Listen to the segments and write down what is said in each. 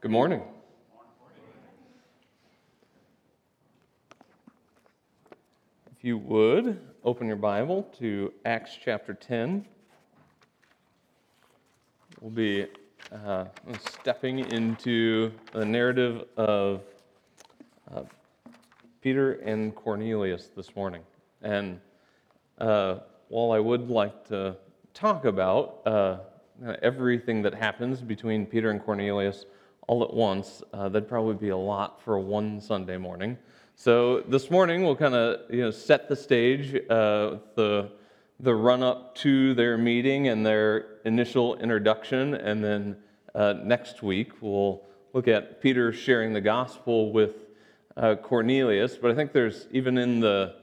Good morning. If you would, open your Bible to Acts chapter 10. We'll be uh, stepping into the narrative of uh, Peter and Cornelius this morning. And uh, while I would like to talk about uh, everything that happens between Peter and Cornelius all at once, uh, that'd probably be a lot for one Sunday morning. So this morning we'll kind of you know set the stage, uh, the the run up to their meeting and their initial introduction, and then uh, next week we'll look at Peter sharing the gospel with uh, Cornelius. But I think there's even in the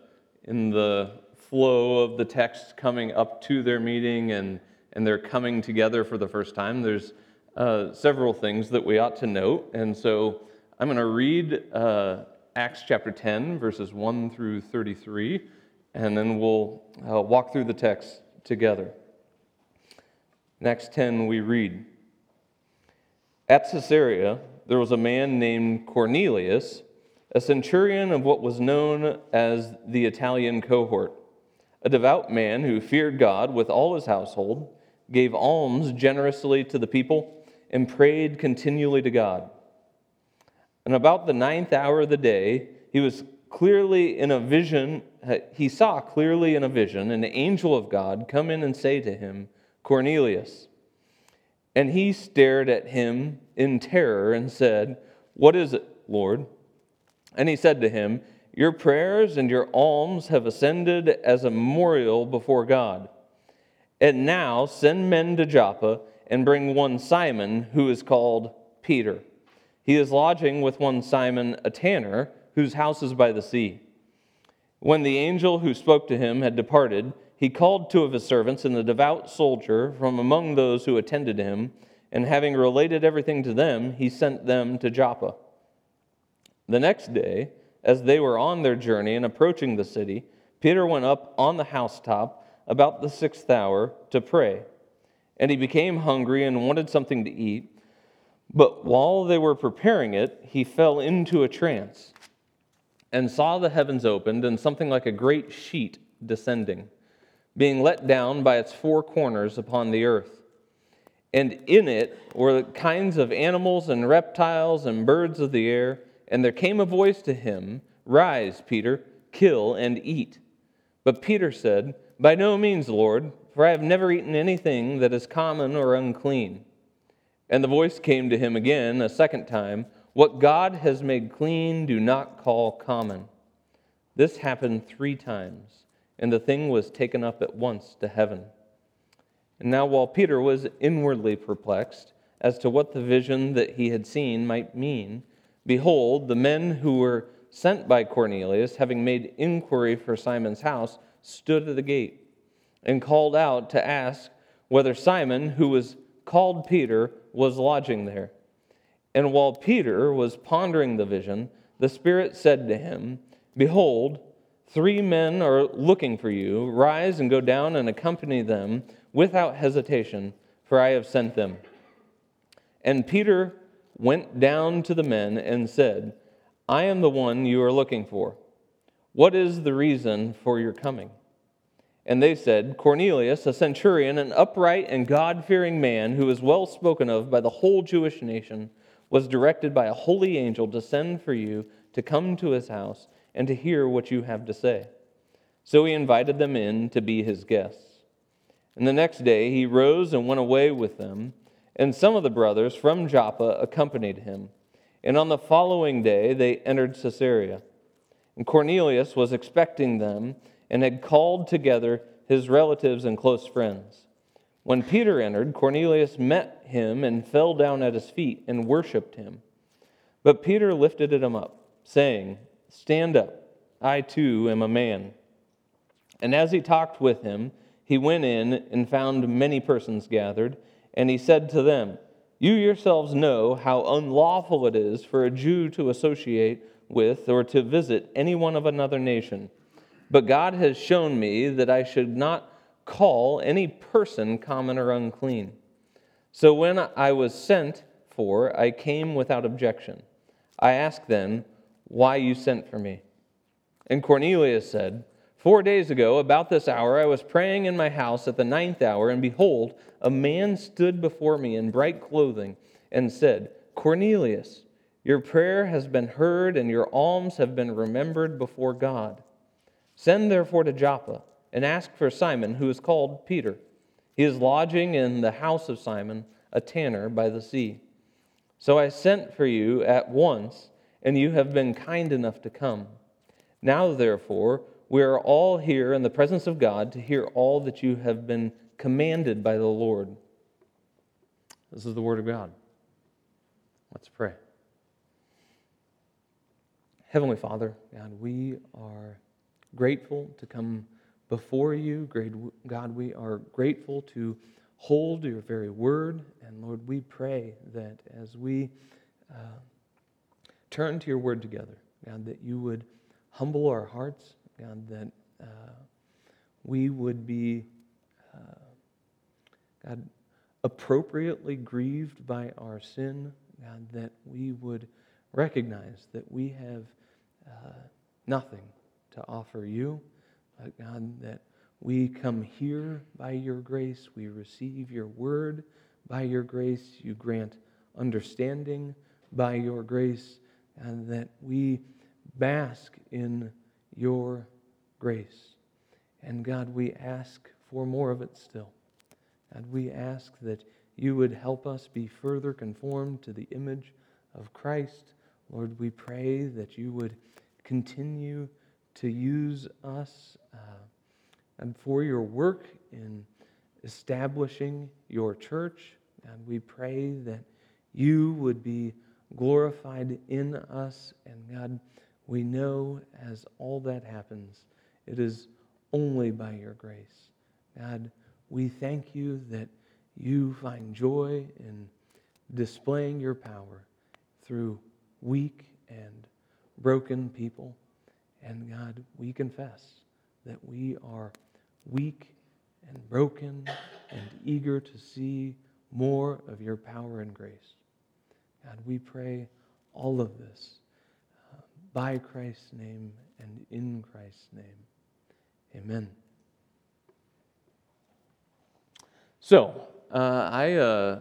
in the flow of the text coming up to their meeting and and they're coming together for the first time. There's uh, several things that we ought to note, and so I'm going to read uh, Acts chapter 10, verses 1 through 33, and then we'll uh, walk through the text together. In Acts 10, we read At Caesarea, there was a man named Cornelius, a centurion of what was known as the Italian cohort, a devout man who feared God with all his household, gave alms generously to the people, and prayed continually to God. And about the ninth hour of the day, he was clearly in a vision, he saw clearly in a vision an angel of God come in and say to him, Cornelius. And he stared at him in terror and said, What is it, Lord? And he said to him, Your prayers and your alms have ascended as a memorial before God. And now send men to Joppa and bring one Simon, who is called Peter. He is lodging with one Simon, a tanner, whose house is by the sea. When the angel who spoke to him had departed, he called two of his servants and a devout soldier from among those who attended him, and having related everything to them, he sent them to Joppa. The next day, as they were on their journey and approaching the city, Peter went up on the housetop about the sixth hour to pray. And he became hungry and wanted something to eat. But while they were preparing it, he fell into a trance and saw the heavens opened and something like a great sheet descending, being let down by its four corners upon the earth. And in it were kinds of animals and reptiles and birds of the air. And there came a voice to him Rise, Peter, kill and eat. But Peter said, By no means, Lord, for I have never eaten anything that is common or unclean. And the voice came to him again a second time What God has made clean, do not call common. This happened three times, and the thing was taken up at once to heaven. And now, while Peter was inwardly perplexed as to what the vision that he had seen might mean, behold, the men who were sent by Cornelius, having made inquiry for Simon's house, stood at the gate and called out to ask whether Simon, who was called Peter, was lodging there. And while Peter was pondering the vision, the Spirit said to him, Behold, three men are looking for you. Rise and go down and accompany them without hesitation, for I have sent them. And Peter went down to the men and said, I am the one you are looking for. What is the reason for your coming? And they said, Cornelius, a centurion, an upright and God fearing man who is well spoken of by the whole Jewish nation, was directed by a holy angel to send for you to come to his house and to hear what you have to say. So he invited them in to be his guests. And the next day he rose and went away with them, and some of the brothers from Joppa accompanied him. And on the following day they entered Caesarea. And Cornelius was expecting them and had called together his relatives and close friends. When Peter entered, Cornelius met him and fell down at his feet and worshiped him. But Peter lifted him up, saying, Stand up, I too am a man. And as he talked with him, he went in and found many persons gathered, and he said to them, You yourselves know how unlawful it is for a Jew to associate with or to visit anyone of another nation. But God has shown me that I should not call any person common or unclean. So when I was sent for, I came without objection. I asked then, why you sent for me? And Cornelius said, Four days ago, about this hour, I was praying in my house at the ninth hour, and behold, a man stood before me in bright clothing and said, Cornelius, your prayer has been heard, and your alms have been remembered before God. Send therefore to Joppa and ask for Simon, who is called Peter. He is lodging in the house of Simon, a tanner by the sea. So I sent for you at once, and you have been kind enough to come. Now, therefore, we are all here in the presence of God to hear all that you have been commanded by the Lord. This is the word of God. Let's pray. Heavenly Father, God, we are grateful to come before you. God, we are grateful to hold your very word. And Lord, we pray that as we uh, turn to your word together, God, that you would humble our hearts, God, that uh, we would be, uh, God, appropriately grieved by our sin, God, that we would recognize that we have uh, nothing to offer you, but God, that we come here by your grace, we receive your word by your grace, you grant understanding by your grace, and that we bask in your grace. And God, we ask for more of it still. And we ask that you would help us be further conformed to the image of Christ. Lord, we pray that you would continue to use us uh, and for your work in establishing your church. And we pray that you would be glorified in us. And God, we know as all that happens, it is only by your grace. God, we thank you that you find joy in displaying your power through weak and broken people. And God, we confess that we are weak and broken and eager to see more of your power and grace. God, we pray all of this uh, by Christ's name and in Christ's name. Amen. So, uh, I, uh,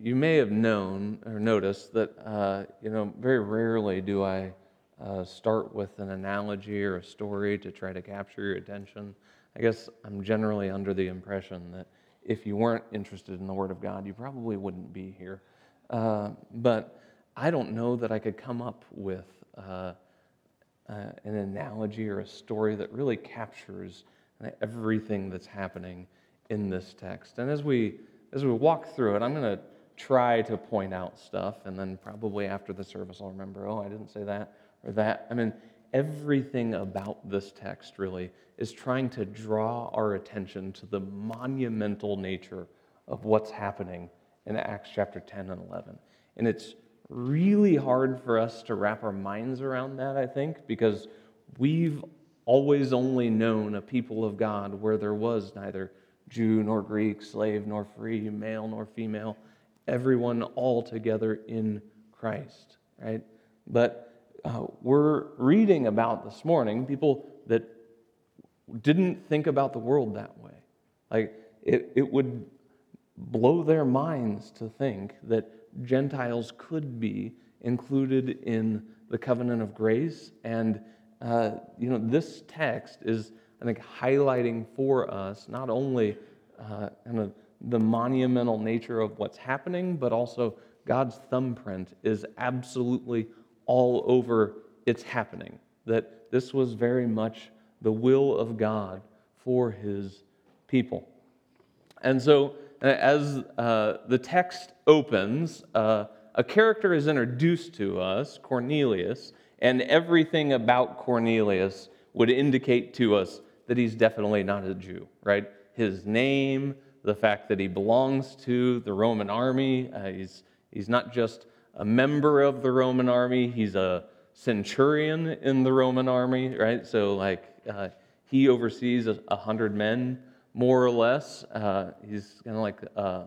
you may have known or noticed that, uh, you know, very rarely do I uh, start with an analogy or a story to try to capture your attention. I guess I'm generally under the impression that if you weren't interested in the Word of God, you probably wouldn't be here. Uh, but I don't know that I could come up with uh, uh, an analogy or a story that really captures everything that's happening in this text. And as we as we walk through it, I'm going to try to point out stuff, and then probably after the service, I'll remember, oh, I didn't say that or that. I mean, everything about this text really is trying to draw our attention to the monumental nature of what's happening in Acts chapter 10 and 11. And it's really hard for us to wrap our minds around that, I think, because we've always only known a people of God where there was neither Jew nor Greek, slave nor free, male nor female, everyone all together in Christ, right? But uh, we're reading about this morning people that didn't think about the world that way. Like, it, it would blow their minds to think that Gentiles could be included in the covenant of grace. And, uh, you know, this text is, I think, highlighting for us not only uh, kind of the monumental nature of what's happening, but also God's thumbprint is absolutely all over its happening. That this was very much the will of God for his people. And so, uh, as uh, the text opens, uh, a character is introduced to us, Cornelius, and everything about Cornelius would indicate to us that he's definitely not a Jew, right? His name, the fact that he belongs to the Roman army, uh, he's, he's not just a member of the Roman army. He's a centurion in the Roman army, right? So, like, uh, he oversees a, a, hundred men, more or less. Uh, he's kind of like a,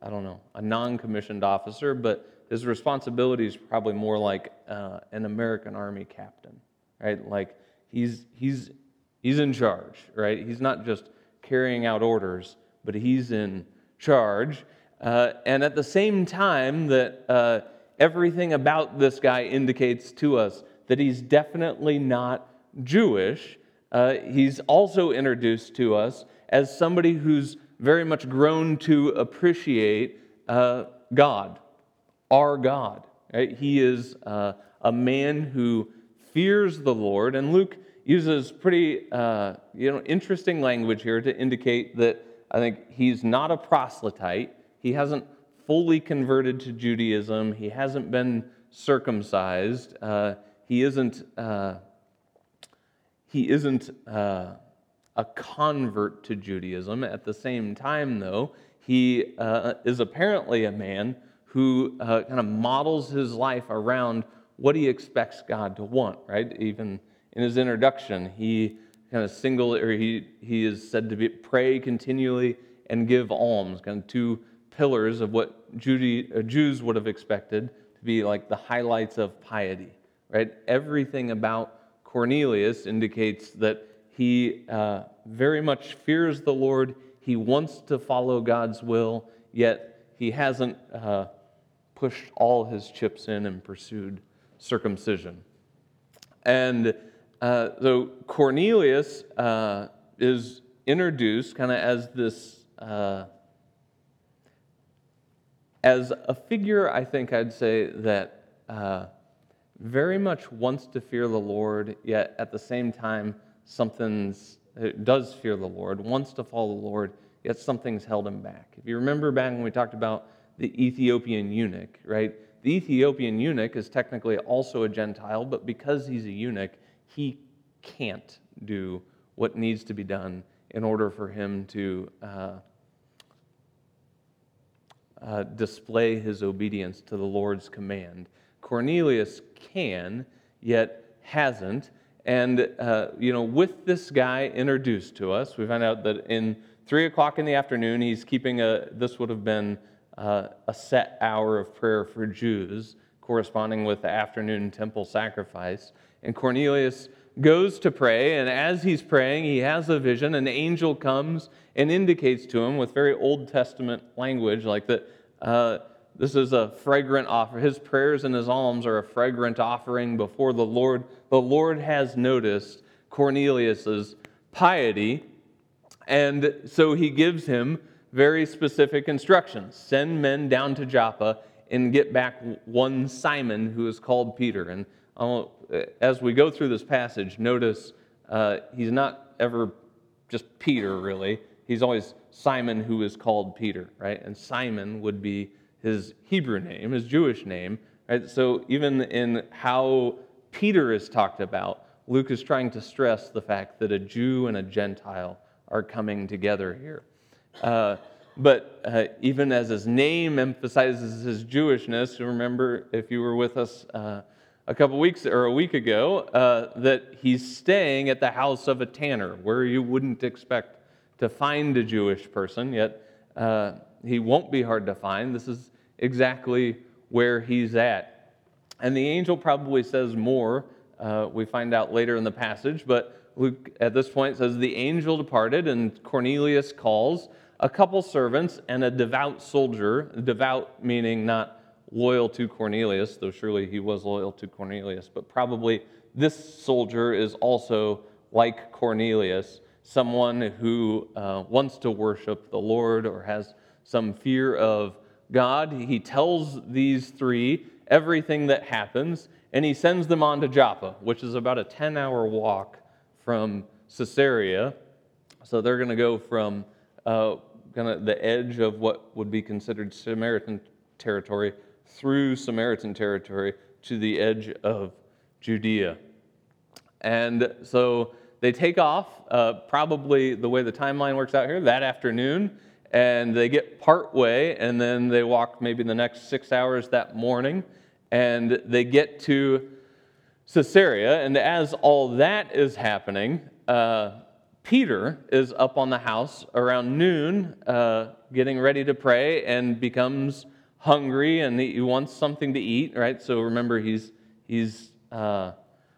I don't know, a non commissioned officer, but his responsibility is probably more like uh, an American Army captain, right? Like he's, he's, he's in charge, right? He's not just carrying out orders, but he's in charge. Uh, and at the same time, that uh, everything about this guy indicates to us that he's definitely not Jewish. Uh, he's also introduced to us as somebody who's very much grown to appreciate uh, God, our God. Right? He is uh, a man who fears the Lord, and Luke uses pretty you know interesting language here to indicate that I think he's not a proselyte. He hasn't fully converted to Judaism. He hasn't been circumcised. Uh, he isn't. Uh, he isn't uh, a convert to Judaism. At the same time, though, he uh, is apparently a man who uh, kind of models his life around what he expects God to want, right? Even in his introduction, he kind of single, or he, he is said to be, pray continually and give alms, kind of two pillars of what Judy, uh, Jews would have expected to be like the highlights of piety, right? Everything about Cornelius indicates that he uh, very much fears the Lord. He wants to follow God's will, yet he hasn't uh, pushed all his chips in and pursued circumcision. And uh, so Cornelius uh, is introduced kind of as this, uh, as a figure, I think I'd say, that uh, very much wants to fear the Lord, yet at the same time, something's does fear the Lord, wants to follow the Lord, yet something's held him back. If you remember back when we talked about the Ethiopian eunuch, right? The Ethiopian eunuch is technically also a Gentile, but because he's a eunuch, he can't do what needs to be done in order for him to uh, uh, display his obedience to the Lord's command. Cornelius can, yet hasn't. And, uh, you know, with this guy introduced to us, we find out that in three o'clock in the afternoon, he's keeping a, this would have been uh, a set hour of prayer for Jews, corresponding with the afternoon temple sacrifice. And Cornelius goes to pray, and as he's praying, he has a vision. An angel comes and indicates to him with very Old Testament language, like that uh, this is a fragrant offer. His prayers and his alms are a fragrant offering before the Lord. The Lord has noticed Cornelius's piety, and so he gives him very specific instructions send men down to Joppa and get back one Simon who is called Peter. And uh, as we go through this passage, notice uh, he's not ever just Peter, really. He's always Simon who is called Peter, right? And Simon would be his Hebrew name, his Jewish name. Right? So even in how Peter is talked about, Luke is trying to stress the fact that a Jew and a Gentile are coming together here. Uh, but uh, even as his name emphasizes his Jewishness, remember if you were with us uh, a couple weeks or a week ago, uh, that he's staying at the house of a tanner, where you wouldn't expect to find a Jewish person, yet uh, he won't be hard to find. This is exactly where he's at. And the angel probably says more. Uh, we find out later in the passage, but Luke at this point says the angel departed, and Cornelius calls a couple servants and a devout soldier. Devout meaning not loyal to Cornelius, though surely he was loyal to Cornelius, but probably this soldier is also like Cornelius, someone who uh, wants to worship the Lord or has some fear of God. He tells these three everything that happens, and he sends them on to Joppa, which is about a 10 hour walk from Caesarea. So they're going to go from uh, kind of the edge of what would be considered Samaritan territory through Samaritan territory to the edge of Judea. And so they take off, uh, probably the way the timeline works out here, that afternoon and they get part way, and then they walk maybe the next six hours that morning, and they get to Caesarea. And as all that is happening, uh, Peter is up on the house around noon, uh, getting ready to pray, and becomes hungry and he wants something to eat, right? So remember, he's, he's uh,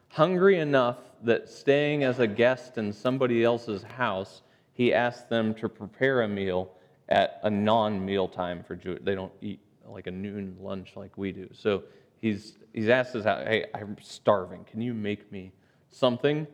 hungry enough that staying as a guest in somebody else's house, he asks them to prepare a meal at a non meal time for Jew. They don't eat like a noon lunch like we do. So he's, he's asked us, hey, I'm starving. Can you make me something?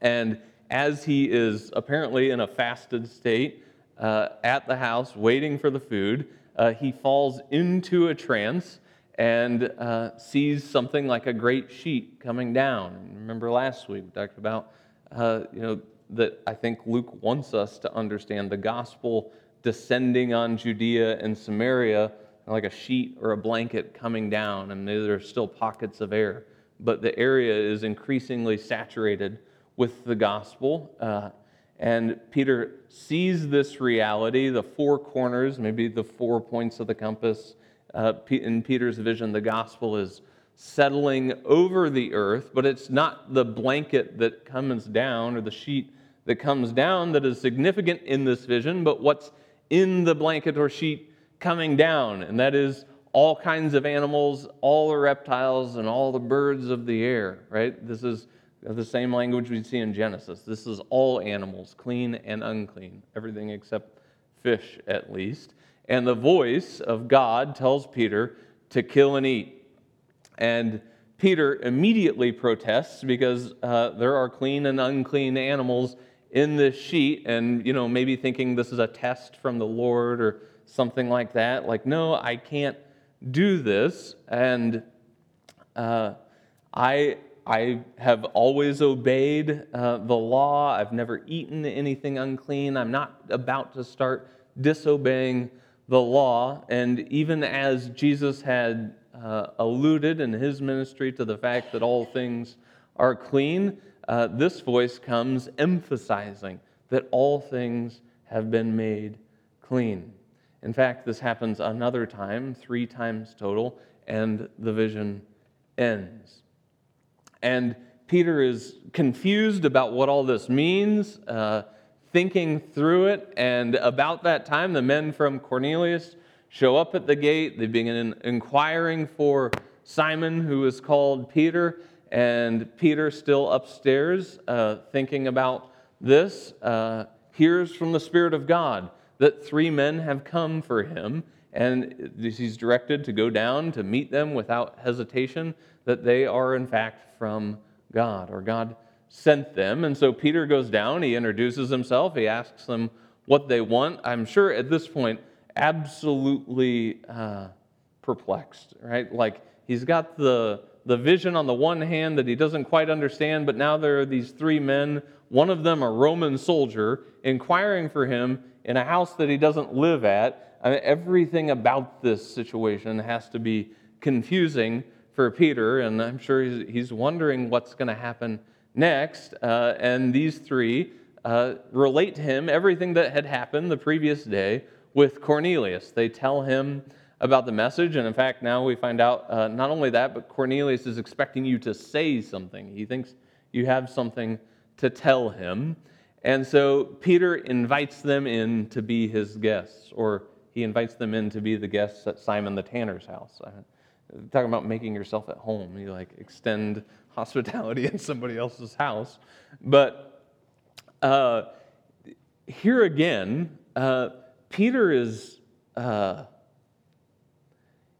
And as he is apparently in a fasted state uh, at the house waiting for the food, uh, he falls into a trance and uh, sees something like a great sheet coming down. Remember last week we talked about, uh, you know, that I think Luke wants us to understand the gospel descending on Judea and Samaria like a sheet or a blanket coming down, and there are still pockets of air. But the area is increasingly saturated with the gospel. Uh, and Peter sees this reality, the four corners, maybe the four points of the compass. Uh, in Peter's vision, the gospel is settling over the earth, but it's not the blanket that comes down or the sheet that comes down that is significant in this vision, but what's in the blanket or sheet coming down, and that is all kinds of animals, all the reptiles, and all the birds of the air, right? This is the same language we see in Genesis. This is all animals, clean and unclean, everything except fish, at least. And the voice of God tells Peter to kill and eat. And Peter immediately protests because uh, there are clean and unclean animals in this sheet, and you know, maybe thinking this is a test from the Lord or something like that. Like, no, I can't do this. And uh, I I have always obeyed uh, the law. I've never eaten anything unclean. I'm not about to start disobeying the law. And even as Jesus had uh, alluded in his ministry to the fact that all things are clean, uh, this voice comes emphasizing that all things have been made clean. In fact, this happens another time, three times total, and the vision ends. And Peter is confused about what all this means, uh, thinking through it. And about that time, the men from Cornelius show up at the gate. They begin inquiring for Simon, who is called Peter. And Peter, still upstairs, uh, thinking about this, uh, hears from the Spirit of God that three men have come for him. And he's directed to go down to meet them without hesitation that they are, in fact, from God, or God sent them. And so Peter goes down, he introduces himself, he asks them what they want. I'm sure at this point, absolutely uh, perplexed, right? Like he's got the, the vision on the one hand that he doesn't quite understand, but now there are these three men, one of them a Roman soldier, inquiring for him in a house that he doesn't live at. I mean, everything about this situation has to be confusing for Peter, and I'm sure he's, he's wondering what's going to happen next. Uh, and these three uh, relate to him everything that had happened the previous day with Cornelius. They tell him about the message, and in fact, now we find out uh, not only that, but Cornelius is expecting you to say something. He thinks you have something to tell him. And so Peter invites them in to be his guests, or he invites them in to be the guests at Simon the Tanner's house talking about making yourself at home. You like extend hospitality in somebody else's house. But uh, here again, uh, Peter is uh,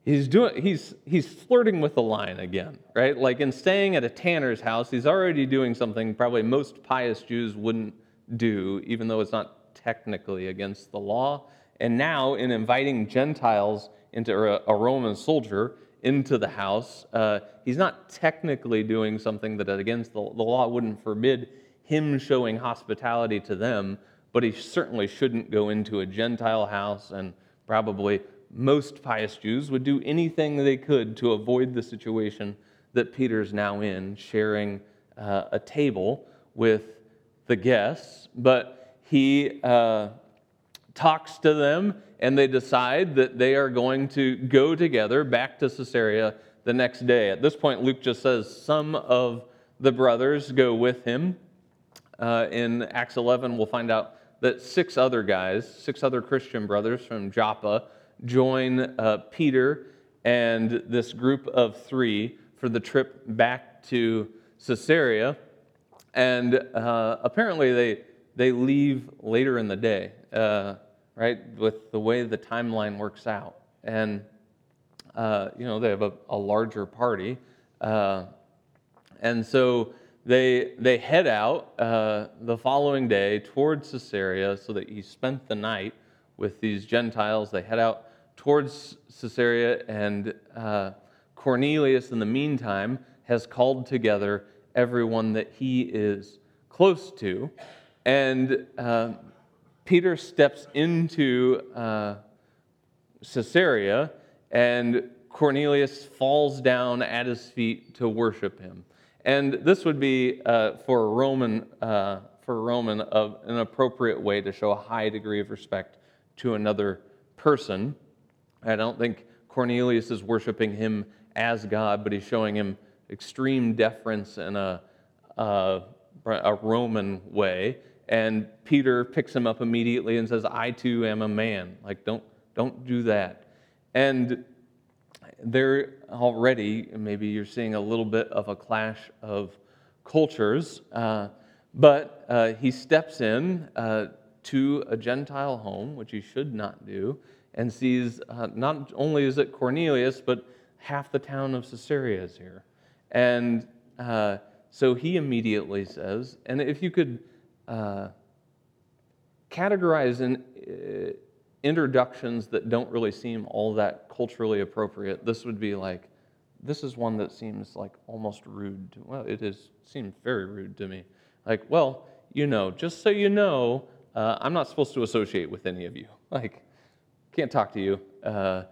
he's doing he's he's flirting with the line again, right? Like in staying at a tanner's house, he's already doing something probably most pious Jews wouldn't do, even though it's not technically against the law. And now, in inviting Gentiles into a, Roman soldier, into the house. Uh, he's not technically doing something that, against the, the law, wouldn't forbid him showing hospitality to them, but he certainly shouldn't go into a Gentile house, and probably most pious Jews would do anything they could to avoid the situation that Peter's now in, sharing uh, a table with the guests. But he uh, talks to them and they decide that they are going to go together back to Caesarea the next day. At this point, Luke just says some of the brothers go with him. uh, in Acts 11, we'll find out that six other guys, six other Christian brothers from Joppa, join uh, Peter and this group of three for the trip back to Caesarea. And uh, apparently, they, they leave later in the day, uh, right, with the way the timeline works out. And, uh, you know, they have a, a larger party. Uh, and so they, they head out uh, the following day towards Caesarea so that he spent the night with these Gentiles. They head out towards Caesarea, and uh, Cornelius, in the meantime, has called together everyone that he is close to. And uh, Peter steps into uh, Caesarea, and Cornelius falls down at his feet to worship him. And this would be uh, for a Roman, uh, for a Roman, an appropriate way to show a high degree of respect to another person. I don't think Cornelius is worshiping him as God, but he's showing him extreme deference in a, a, a Roman way. And Peter picks him up immediately and says, "I too am a man. Like, don't don't do that." And there already, maybe you're seeing a little bit of a clash of cultures, uh, but uh, he steps in uh, to a Gentile home, which he should not do, and sees uh, not only is it Cornelius, but half the town of Caesarea is here. And uh, so he immediately says, and if you could uh, categorize in introductions that don't really seem all that culturally appropriate, this would be like, this is one that seems like almost rude. To, well, it is seemed very rude to me. Like, well, you know, just so you know, uh, I'm not supposed to associate with any of you. Like, can't talk to you. Uh,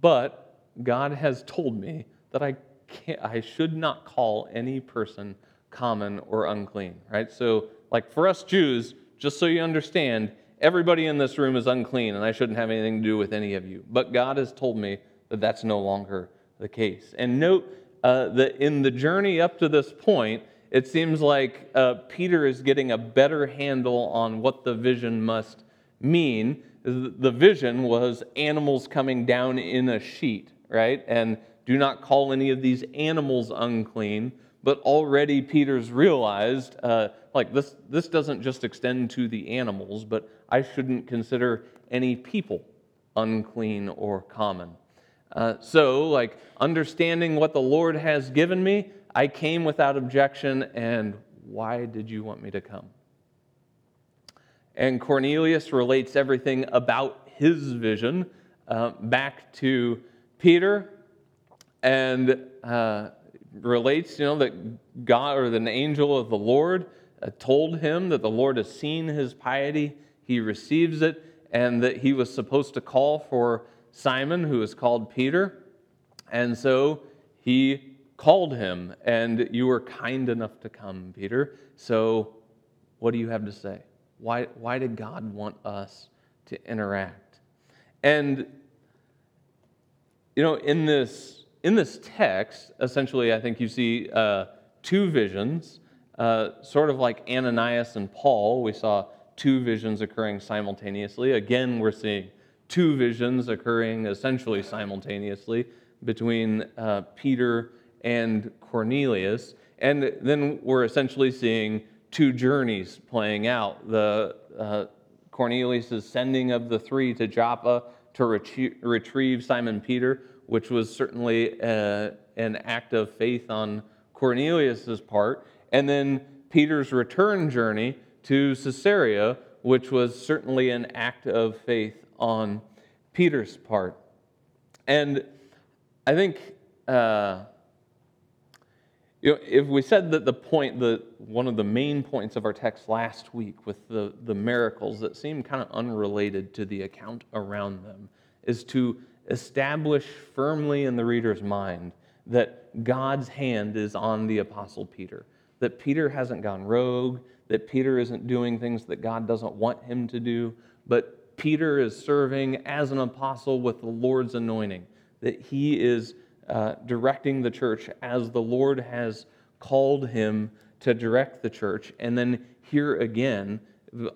but God has told me that I can't, I should not call any person common or unclean. Right. So, like for us Jews, just so you understand, everybody in this room is unclean and I shouldn't have anything to do with any of you. But God has told me that that's no longer the case. And note uh, that in the journey up to this point, it seems like uh, Peter is getting a better handle on what the vision must mean. The vision was animals coming down in a sheet, right? And do not call any of these animals unclean. But already Peter's realized, uh, like, this, this doesn't just extend to the animals, but I shouldn't consider any people unclean or common. Uh, so, like, understanding what the Lord has given me, I came without objection, and why did you want me to come? And Cornelius relates everything about his vision uh, back to Peter and uh, relates, you know, that God or an angel of the Lord uh, told him that the Lord has seen his piety he receives it, and that he was supposed to call for Simon, who is called Peter. And so he called him, and you were kind enough to come, Peter. So what do you have to say? Why, why did God want us to interact? And, you know, in this, in this text, essentially, I think you see uh, two visions, uh, sort of like Ananias and Paul. We saw two visions occurring simultaneously. Again, we're seeing two visions occurring essentially simultaneously between uh, Peter and Cornelius. And then we're essentially seeing two journeys playing out. The uh, Cornelius' sending of the three to Joppa to retrie- retrieve Simon Peter, which was certainly uh, an act of faith on Cornelius' part. And then Peter's return journey to Caesarea, which was certainly an act of faith on Peter's part. And I think, uh, you know, if we said that the point, the, one of the main points of our text last week with the, the miracles that seem kind of unrelated to the account around them is to establish firmly in the reader's mind that God's hand is on the Apostle Peter, that Peter hasn't gone rogue, that Peter isn't doing things that God doesn't want him to do, but Peter is serving as an apostle with the Lord's anointing, that he is uh, directing the church as the Lord has called him to direct the church. And then here again,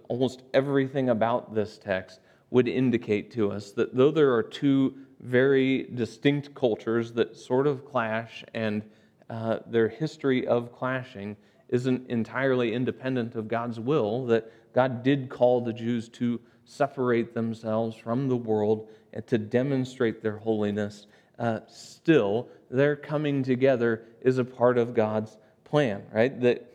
almost everything about this text would indicate to us that though there are two very distinct cultures that sort of clash and uh, their history of clashing isn't entirely independent of God's will, that God did call the Jews to separate themselves from the world and to demonstrate their holiness. Uh, still, their coming together is a part of God's plan, right? That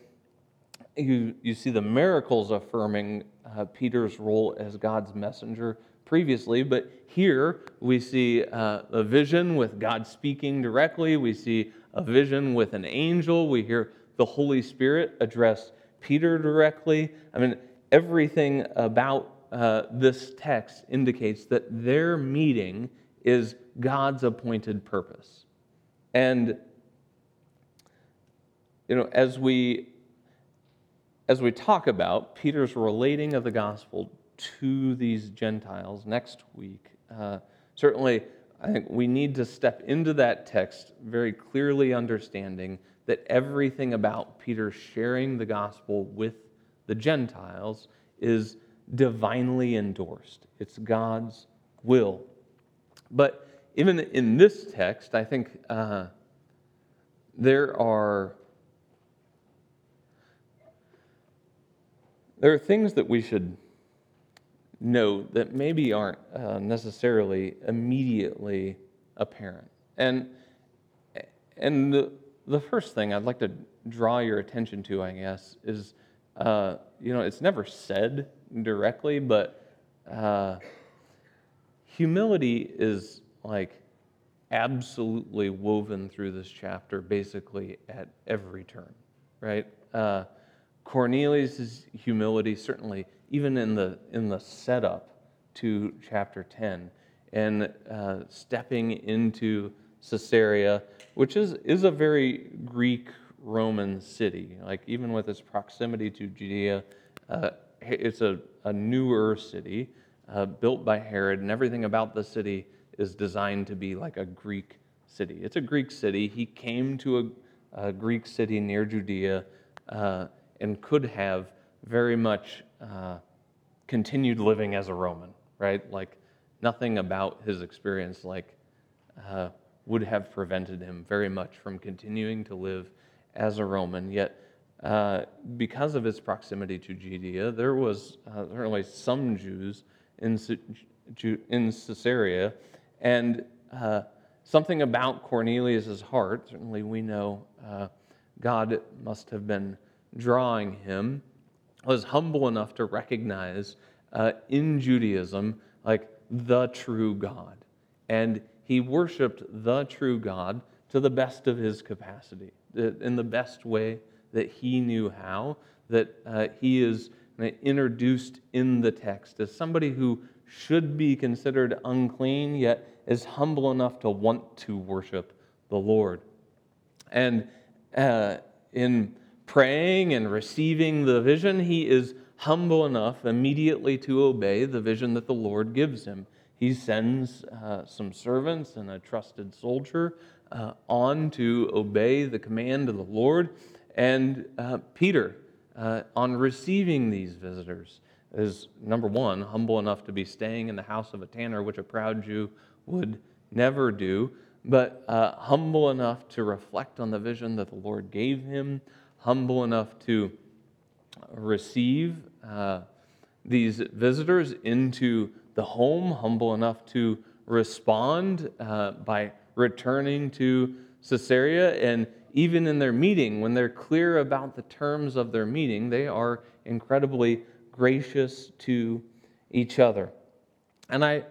you, you see the miracles affirming uh, Peter's role as God's messenger previously, but here we see uh, a vision with God speaking directly. We see a vision with an angel. We hear the Holy Spirit address Peter directly. I mean, everything about uh, this text indicates that their meeting is God's appointed purpose. And you know, as we as we talk about Peter's relating of the gospel to these Gentiles next week, uh, certainly I think we need to step into that text very clearly understanding that everything about Peter sharing the gospel with the Gentiles is divinely endorsed. It's God's will. But even in this text, I think uh, there are there are things that we should know that maybe aren't uh, necessarily immediately apparent. And and the, the first thing I'd like to draw your attention to, I guess, is uh, you know it's never said directly, but uh, humility is like absolutely woven through this chapter, basically at every turn, right? Uh, Cornelius' humility, certainly, even in the, in the setup to chapter 10, and uh, stepping into Caesarea, which is, is a very Greek Roman city. Like, even with its proximity to Judea, uh, it's a, a newer city uh, built by Herod, and everything about the city is designed to be like a Greek city. It's a Greek city. He came to a, a Greek city near Judea. Uh, and could have very much uh, continued living as a Roman, right? Like nothing about his experience like uh, would have prevented him very much from continuing to live as a Roman. Yet, uh, because of his proximity to Judea, there was uh, certainly some Jews in, in Caesarea, and uh, something about Cornelius' heart. Certainly, we know uh, God must have been drawing him was humble enough to recognize uh, in Judaism, like the true God. And he worshiped the true God to the best of his capacity, in the best way that he knew how, that uh, he is introduced in the text as somebody who should be considered unclean, yet is humble enough to want to worship the Lord. And uh, in praying and receiving the vision, he is humble enough immediately to obey the vision that the Lord gives him. He sends uh, some servants and a trusted soldier uh, on to obey the command of the Lord. And uh, Peter, uh, on receiving these visitors, is number one, humble enough to be staying in the house of a tanner, which a proud Jew would never do, but uh, humble enough to reflect on the vision that the Lord gave him, humble enough to receive uh, these visitors into the home, humble enough to respond uh, by returning to Caesarea. And even in their meeting, when they're clear about the terms of their meeting, they are incredibly gracious to each other. And I,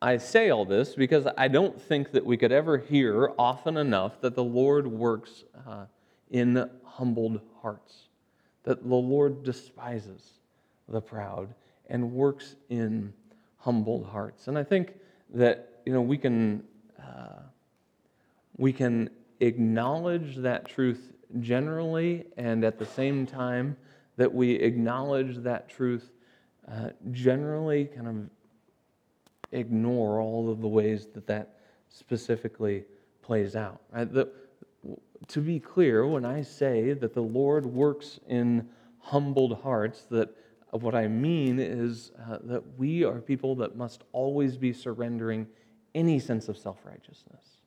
I say all this because I don't think that we could ever hear often enough that the Lord works uh, in humbled hearts, that the Lord despises the proud and works in humbled hearts. And I think that you know we can uh, we can acknowledge that truth generally, and at the same time that we acknowledge that truth uh, generally, kind of ignore all of the ways that that specifically plays out. Right? The, to be clear, when I say that the Lord works in humbled hearts, that what I mean is uh, that we are people that must always be surrendering any sense of self righteousness.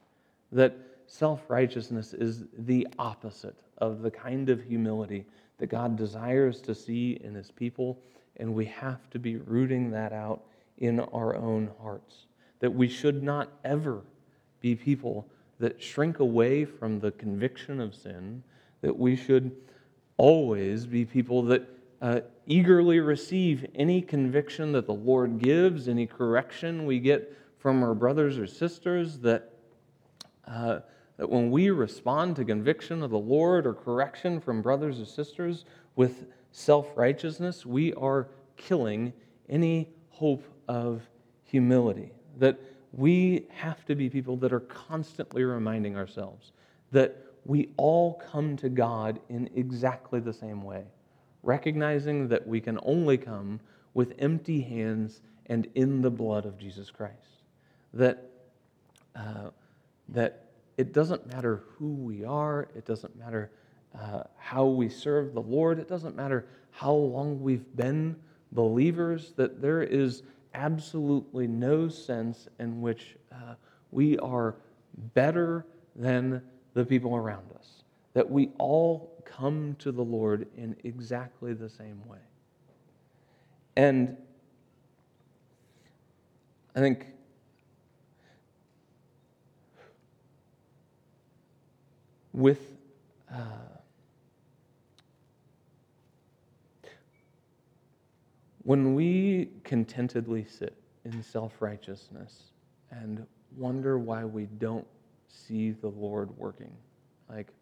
That self righteousness is the opposite of the kind of humility that God desires to see in his people, and we have to be rooting that out in our own hearts. That we should not ever be people that shrink away from the conviction of sin, that we should always be people that uh, eagerly receive any conviction that the Lord gives, any correction we get from our brothers or sisters, that, uh, that when we respond to conviction of the Lord or correction from brothers or sisters with self righteousness, we are killing any hope of humility. That we have to be people that are constantly reminding ourselves that we all come to God in exactly the same way, recognizing that we can only come with empty hands and in the blood of Jesus Christ. That, uh, that it doesn't matter who we are, it doesn't matter uh, how we serve the Lord, it doesn't matter how long we've been believers, that there is absolutely no sense in which uh, we are better than the people around us. That we all come to the Lord in exactly the same way. And I think with uh, When we contentedly sit in self righteousness and wonder why we don't see the Lord working, like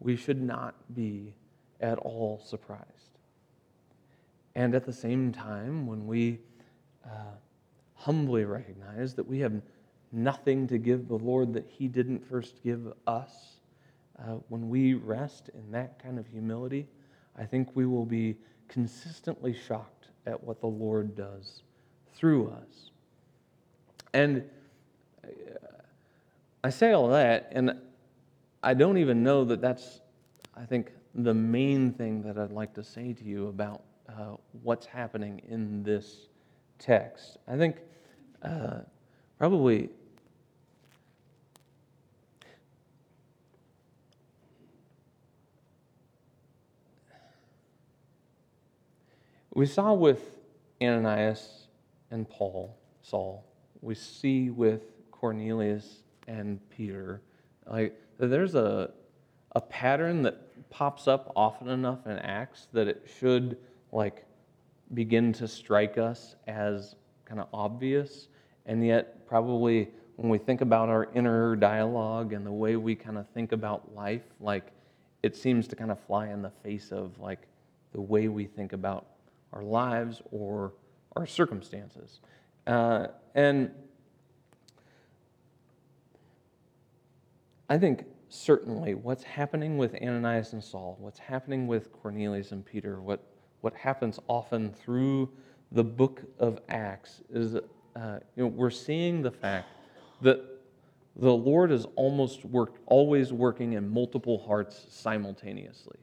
we should not be at all surprised. And at the same time, when we uh, humbly recognize that we have nothing to give the Lord that He didn't first give us, uh, when we rest in that kind of humility, I think we will be consistently shocked at what the Lord does through us. And I say all that, and I don't even know that that's, I think, the main thing that I'd like to say to you about uh, what's happening in this text. I think uh, probably We saw with Ananias and Paul, Saul, we see with Cornelius and Peter, like there's a, a pattern that pops up often enough in Acts that it should like begin to strike us as kind of obvious. And yet, probably when we think about our inner dialogue and the way we kind of think about life, like it seems to kind of fly in the face of like the way we think about our lives or our circumstances. Uh, and I think certainly what's happening with Ananias and Saul, what's happening with Cornelius and Peter, what, what happens often through the book of Acts is uh, you know, we're seeing the fact that the Lord is almost work, always working in multiple hearts simultaneously.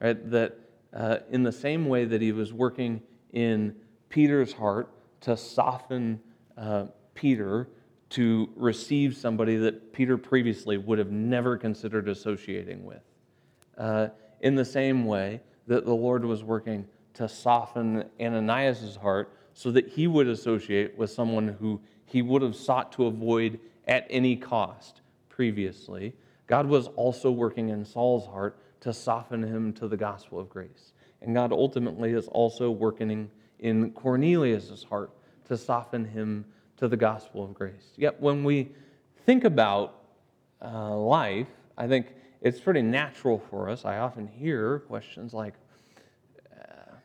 Right? That uh, in the same way that he was working in Peter's heart to soften uh, Peter to receive somebody that Peter previously would have never considered associating with. Uh, in the same way that the Lord was working to soften Ananias' heart so that he would associate with someone who he would have sought to avoid at any cost previously. God was also working in Saul's heart to soften him to the gospel of grace. And God ultimately is also working in Cornelius' heart to soften him to the gospel of grace. Yet when we think about uh, life, I think it's pretty natural for us. I often hear questions like, uh,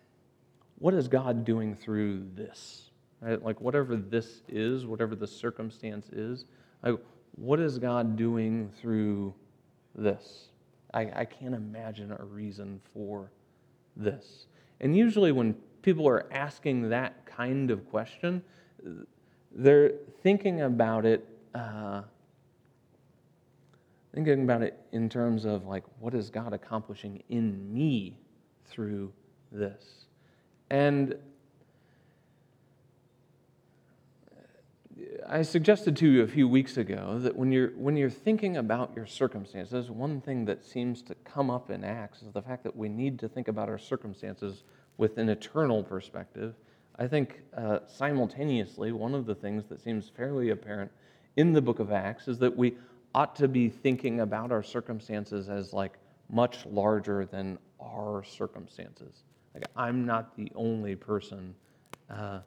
What is God doing through this? Right? Like, whatever this is, whatever the circumstance is, like, what is God doing through this? I, I can't imagine a reason for this. And usually, when people are asking that kind of question, they're thinking about it. Uh, thinking about it in terms of like, what is God accomplishing in me through this? And I suggested to you a few weeks ago that when you're, when you're thinking about your circumstances, one thing that seems to come up in Acts is the fact that we need to think about our circumstances with an eternal perspective. I think uh, simultaneously, one of the things that seems fairly apparent in the book of Acts is that we ought to be thinking about our circumstances as like much larger than our circumstances. Like, I'm not the only person. Uh,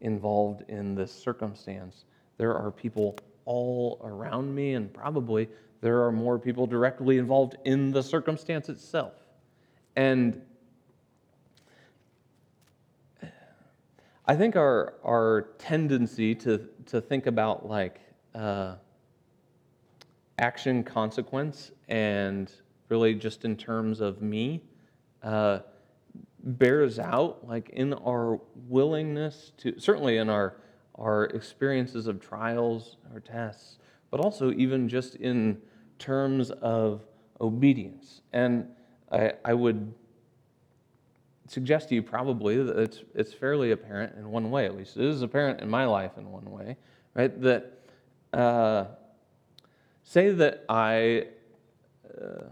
involved in this circumstance. There are people all around me, and probably there are more people directly involved in the circumstance itself. And I think our, our tendency to, to think about like uh, action consequence and really just in terms of me uh, bears out like in our willingness to certainly in our our experiences of trials or tests but also even just in terms of obedience. And i, I would suggest to you probably that it's, it's fairly apparent in one way at least. It is apparent in my life in one way right? That uh, say that i uh,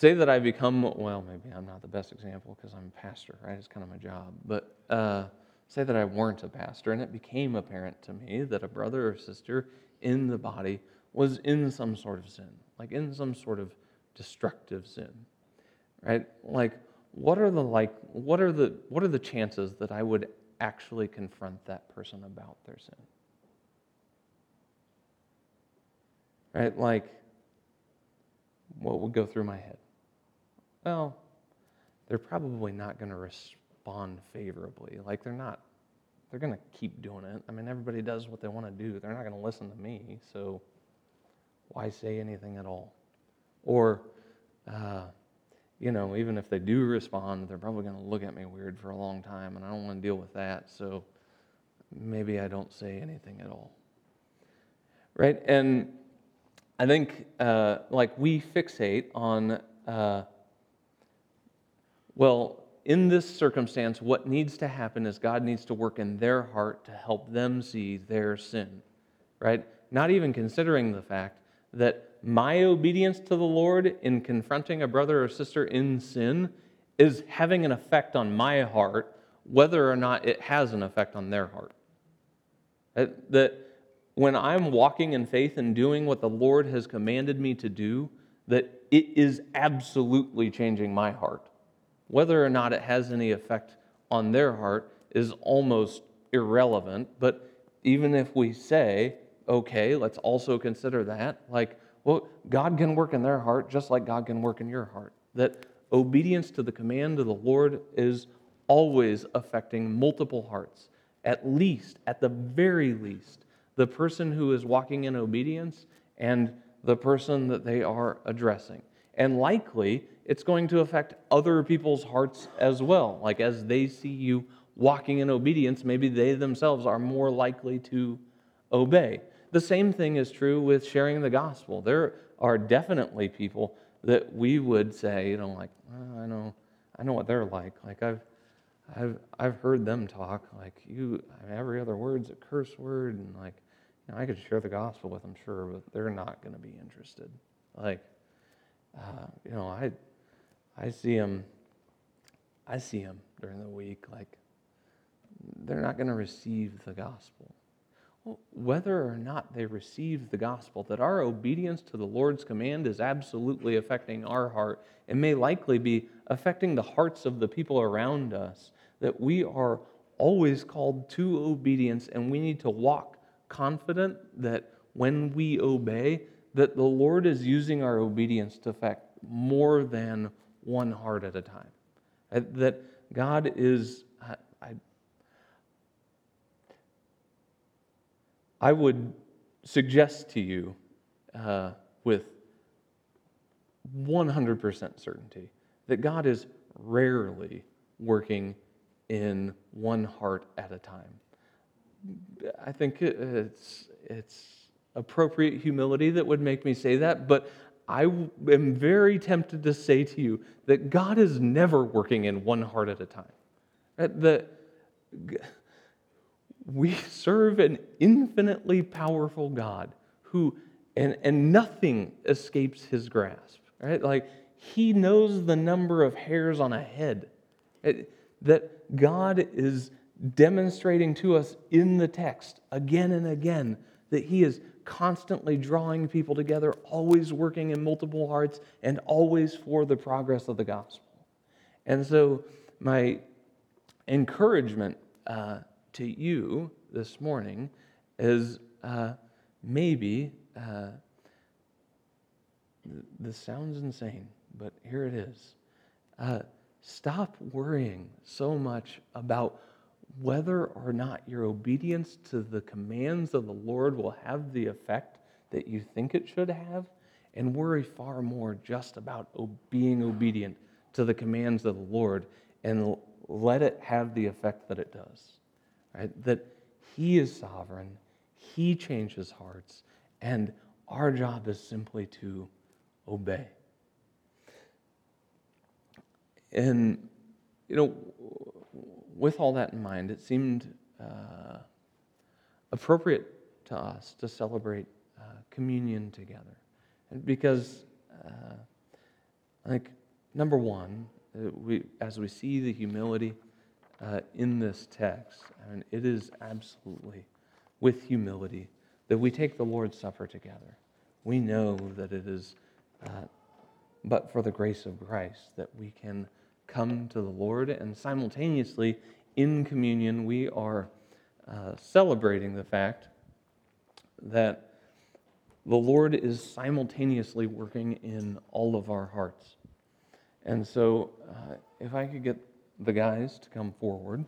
say that I become, well, maybe I'm not the best example because I'm a pastor, right? It's kind of my job. But uh, say that I weren't a pastor and it became apparent to me that a brother or sister in the body was in some sort of sin, like in some sort of destructive sin, right? Like, what are the like what are the what are the chances that I would actually confront that person about their sin? Right? Like what would go through my head? Well, they're probably not going to respond favorably. Like they're not, they're going to keep doing it. I mean, everybody does what they want to do. They're not going to listen to me, so why say anything at all? Or, uh, you know, even if they do respond, they're probably going to look at me weird for a long time, and I don't want to deal with that, so maybe I don't say anything at all. Right? And I think, uh, like, we fixate on. Uh, well, in this circumstance, what needs to happen is God needs to work in their heart to help them see their sin, right? Not even considering the fact that my obedience to the Lord in confronting a brother or sister in sin is having an effect on my heart, whether or not it has an effect on their heart. Uh, that when I'm walking in faith and doing what the Lord has commanded me to do, that it is absolutely changing my heart whether or not it has any effect on their heart is almost irrelevant. But even if we say, okay, let's also consider that, like, well, God can work in their heart just like God can work in your heart. That obedience to the command of the Lord is always affecting multiple hearts. At least, at the very least, the person who is walking in obedience and the person that they are addressing. And likely, it's going to affect other people's hearts as well. Like as they see you walking in obedience, maybe they themselves are more likely to obey. The same thing is true with sharing the gospel. There are definitely people that we would say, you know, like, I know, I know what they're like. Like I've, I've, I've heard them talk. Like you, I mean, every other word's a curse word, and like, you know, I could share the gospel with them, sure, but they're not going to be interested. Like, uh, you know, I, I see them, I see them during the week, like they're not going to receive the gospel. Whether or not they receive the gospel, that our obedience to the Lord's command is absolutely affecting our heart and may likely be affecting the hearts of the people around us, that we are always called to obedience and we need to walk confident that when we obey, that the Lord is using our obedience to affect more than one heart at a time. That God is, I, I would suggest to you uh, with 100% certainty that God is rarely working in one heart at a time. I think it's, it's appropriate humility that would make me say that, but I am very tempted to say to you that God is never working in one heart at a time. Uh, that we serve an infinitely powerful God who, and, and nothing escapes his grasp, right? Like, he knows the number of hairs on a head. It, that God is demonstrating to us in the text again and again that he is constantly drawing people together, always working in multiple hearts, and always for the progress of the gospel. And so, my encouragement uh, to you this morning is uh, maybe uh, this sounds insane, but here it is. Uh, stop worrying so much about whether or not your obedience to the commands of the Lord will have the effect that you think it should have, and worry far more just about being obedient to the commands of the Lord and let it have the effect that it does. Right? That He is sovereign, He changes hearts, and our job is simply to obey. And, you know, with all that in mind, it seemed uh, appropriate to us to celebrate uh, communion together. And because, uh, I think, number one, uh, we, as we see the humility uh, in this text, and it is absolutely with humility that we take the Lord's Supper together. We know that it is uh, but for the grace of Christ that we can come to the Lord, and simultaneously in communion, we are uh, celebrating the fact that the Lord is simultaneously working in all of our hearts. And so, uh, if I could get the guys to come forward.